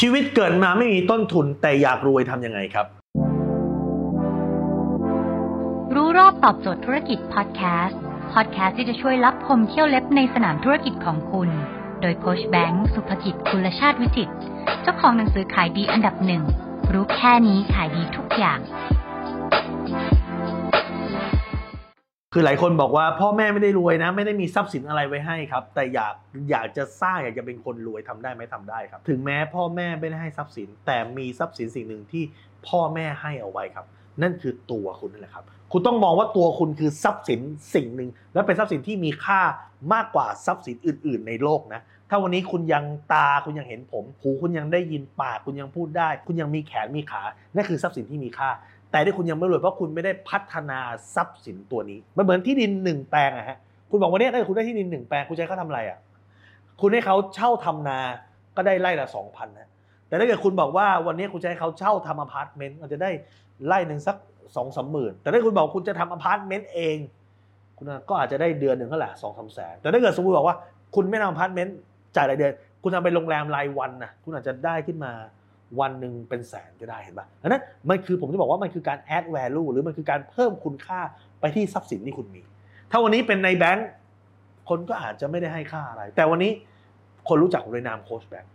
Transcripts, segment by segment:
ชีวิตเกิดมาไม่มีต้นทุนแต่อยากรวยทำยังไงครับ รู้รอบตอบโจทย์ธุรกิจพอดแคสต์พอดแคสต์ที่จะช่วยรับพมเที่ยวเล็บในสนามธุรกิจของคุณ โดยโคชแบงค์สุภกิจคุณชาติวิจิตเจ้าของหนังสือขายดีอันดับหนึ่งรู้แค่นี้ขายดีทุกอย่าง คือหลายคนบอกว่าพ่อแม่ไม่ได้รวยนะ ไม่ได้มีทรัพย์สินอะไรไว้ให้ครับ แต่อยากอยากจะสร้างอยากจะเป็นคนรวยทำได้ไหมทำได้ครับ ถึงแม้พ่อแม่ไม่ได้ให้ทรัพย์สิน แต่มีทรัพย์สินสิ่งหนึ่งที่พ่อแม่ให้เอาไว้ครับ นั่นคือตัวคุณนั่นแหละครับ คุณต้องมองว่าตัวคุณคือทรัพย์สินสิ่งหนึ่งและเป็นทรัพย์สินที่มีค่ามากกว่าทรัพย์สินอื่น ๆ ในโลกนะถ้าวันนี้คุณยังตาคุณยังเห็นผม หูคุณยังได้ยินปากคุณยังพูดได้ คุณยังมีแขนมีขานั่นคือทรัพย์สินที่มีค่า แต่ที่คุณยังไม่รวยเพราะคุณไม่ได้พัฒนาทรัพย์สินตัวนี้ มันเหมือนที่ดินหนึ่งแปลงอะฮะคุณบอกวันนี้ถ้าคุณได้ที่ดินหนึ่งแปลงคุณจะให้เขาทำอะไรอะคุณให้เขาเช่าทำนาก็ได้ไร่ละสองพันนะแต่ถ้าเกิดคุณบอกว่าวันนี้คุณจะให้เขาเช่าทำอพาร์ตเมนต์มันจะได้ไร่หนึ่งสักสองสามหมื่นแต่ถ้าคุณบอกคุณจะทำอพาร์ตเมนต์เอง คุณก็อาจจะได้เดือนหนึ่งเท่าไหร่สองสามแสนแต่ถ้าเกิดสมมติบอกว่า คุณไม่ทำอพาร์ตเมนต์จ่ายรายเดือน คุณทำเป็นโรงแรมรายวันนะคุณอาจจะได้ขึ้นมา วันหนึ่งเป็นแสนก็ได้เห็นปะดังนั้นมันคือผมจะบอกว่ามันคือการ add value หรือมันคือการเพิ่มคุณค่าไปที่ทรัพย์สินที่คุณมี ถ้าวันนี้เป็นนายแบงก์คนก็อาจจะไม่ได้ให้ค่าอะไร แต่วันนี้คนรู้จักผมในนามโค้ชแบงก์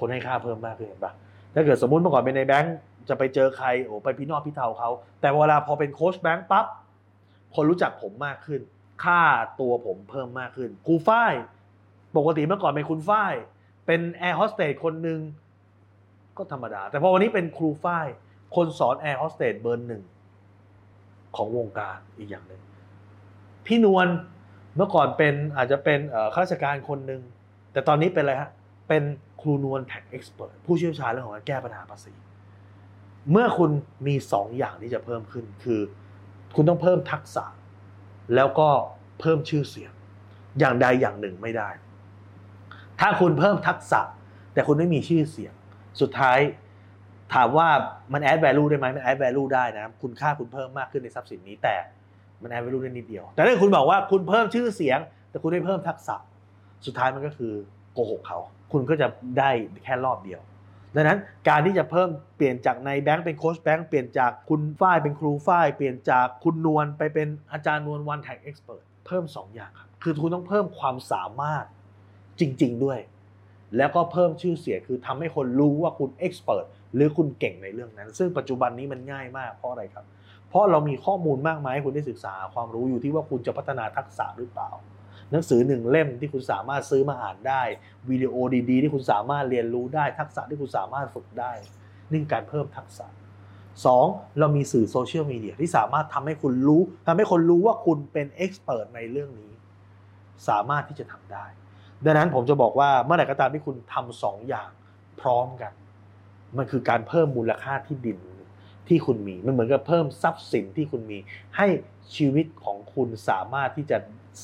คนให้ค่าเพิ่มมากขึ้นเห็นปะถ้าเกิดสมมติเมื่อก่อนเป็นนายแบงก์จะไปเจอใครโอ้ไปพี่นอกพี่เทาเขา แต่เวลาพอเป็นโค้ชแบงก์ปั๊บคนรู้จักผมมากขึ้น ค่าตัวผมเพิ่มมากขึ้นครูฝ้ายปกติเมื่อก่อนเป็นคุณฝ้ายเป็นแอร์โฮสเตสคนหนึ่ง ก็ธรรมดา แต่พอวันนี้เป็นครูฝ้าย คนสอนแอร์โฮสเตสเบอร์หนึ่งของวงการอีกอย่างหนึ่งพี่นวลเมื่อก่อนเป็นอาจจะเป็นข้าราชการคนหนึ่งแต่ตอนนี้เป็นอะไรฮะเป็นครูนวล Tax Express ผู้เชี่ยวชาญเรื่องของการแก้ปัญหาภาษี เมื่อคุณมีสองอย่างที่จะเพิ่มขึ้นคือ คุณต้องเพิ่มทักษะ แล้วก็เพิ่มชื่อเสียง อย่างใดอย่างหนึ่งไม่ได้ ถ้าคุณเพิ่มทักษะ แต่คุณไม่มีชื่อเสียง สุดท้ายถามว่ามันแอด value ได้ไหมมันแอด value ได้นะคุณค่าคุณเพิ่มมากขึ้นในทรัพย์สินนี้แต่มันแอด value ได้นิดเดียว แต่ถ้าคุณบอกว่าคุณเพิ่มชื่อเสียง แต่คุณไม่เพิ่มทักษะ สุดท้ายมันก็คือโกหกเขา คุณก็จะได้แค่รอบเดียว ดังนั้นการที่จะเพิ่มเปลี่ยนจากนายแบงค์เป็นโค้ชแบงค์เปลี่ยนจากคุณฝ้ายเป็นครูฝ้าย เปลี่ยนจากคุณนวลไปเป็นอาจารย์นวลวัน Tax Express เพิ่ม 2 อย่างครับคือคุณต้องเพิ่มความสามารถจริง ๆ ด้วย แล้วก็เพิ่มชื่อเสียงคือทำให้คนรู้ว่าคุณเอ็กซ์เพรสหรือคุณเก่งในเรื่องนั้น ซึ่งปัจจุบันนี้มันง่ายมากเพราะอะไรครับ เพราะเรามีข้อมูลมากมายให้คุณได้ศึกษาความรู้อยู่ที่ว่าคุณจะพัฒนาทักษะหรือเปล่า หนังสือหนึ่งเล่มที่คุณสามารถซื้อมาอ่านได้วิดีโอดีๆ ที่คุณสามารถเรียนรู้ได้ ทักษะที่คุณสามารถฝึกได้นี่การเพิ่มทักษะสองเรามีสื่อโซเชียลมีเดียที่สามารถทำให้คุณรู้ทำให้คนรู้ว่าคุณเป็นเอ็กซ์เพรสในเรื่องนี้ สามารถที่จะทำได้ ดังนั้นผมจะบอกว่าเมื่อไหร่ก็ตามที่คุณทำสองอย่างพร้อมกัน มันคือการเพิ่มมูลค่าที่ดินที่คุณมี มันเหมือนกับเพิ่มทรัพย์สินที่คุณมี ให้ชีวิตของคุณสามารถที่จะ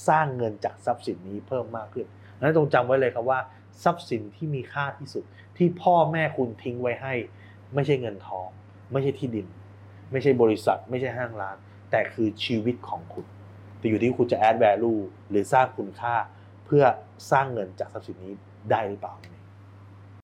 สร้างเงินจากทรัพย์สินนี้เพิ่มมากขึ้นดังนั้นจงจำไว้เลยครับว่า ทรัพย์สินที่มีค่าที่สุด ที่พ่อแม่คุณทิ้งไว้ให้ ไม่ใช่เงินทอง ไม่ใช่ที่ดิน ไม่ใช่บริษัท ไม่ใช่ห้างร้าน แต่คือชีวิตของคุณ แต่อยู่ที่คุณจะ add value หรือสร้างคุณค่า เพื่อสร้างเงินจากทรัพย์สินนี้ได้หรือเปล่า